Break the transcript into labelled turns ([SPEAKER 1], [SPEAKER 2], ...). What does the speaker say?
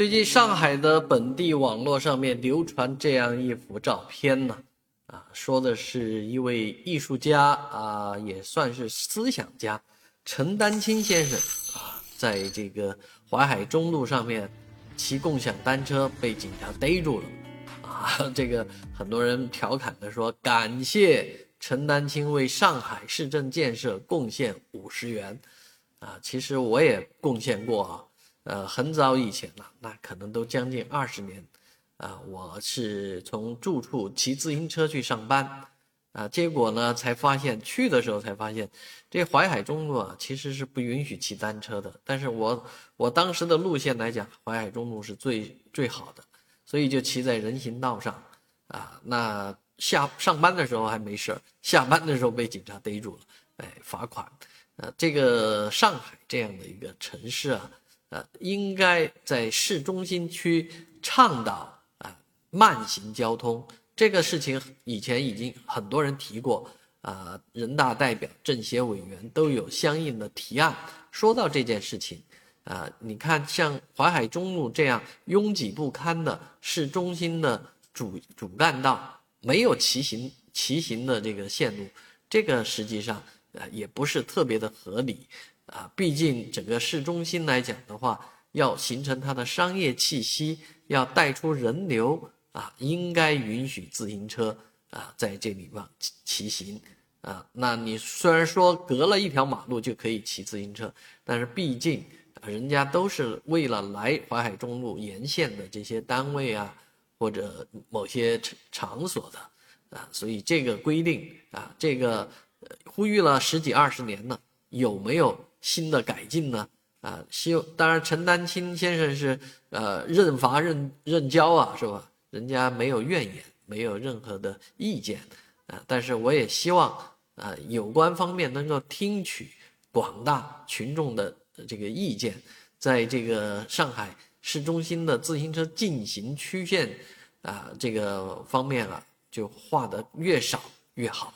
[SPEAKER 1] 最近上海的本地网络上面流传这样一幅照片呢，啊，说的是一位艺术家啊，也算是思想家，陈丹青先生啊，在这个淮海中路上面骑共享单车被警察逮住了，啊，这个很多人调侃的说，感谢陈丹青为上海市政建设贡献五十元，啊，其实我也贡献过啊。呃，很早以前了，那可能都将近二十年，啊，我是从住处骑自行车去上班，啊，结果呢才发现去的时候才发现，这淮海中路啊其实是不允许骑单车的。但是我我当时的路线来讲，淮海中路是最最好的，所以就骑在人行道上，啊，那下上班的时候还没事下班的时候被警察逮住了，哎，罚款。呃，这个上海这样的一个城市啊。呃，应该在市中心区倡导啊慢行交通这个事情，以前已经很多人提过啊，人大代表、政协委员都有相应的提案。说到这件事情，啊，你看像淮海中路这样拥挤不堪的市中心的主主干道，没有骑行骑行的这个线路，这个实际上呃也不是特别的合理。啊，毕竟整个市中心来讲的话，要形成它的商业气息，要带出人流啊，应该允许自行车啊在这地方骑骑行啊。那你虽然说隔了一条马路就可以骑自行车，但是毕竟人家都是为了来淮海中路沿线的这些单位啊，或者某些场所的啊，所以这个规定啊，这个呼吁了十几二十年了，有没有？新的改进呢？啊，希当然陈丹青先生是呃认罚认认交啊，是吧？人家没有怨言，没有任何的意见啊。但是我也希望啊，有关方面能够听取广大群众的这个意见，在这个上海市中心的自行车禁行区线啊这个方面啊，就画的越少越好。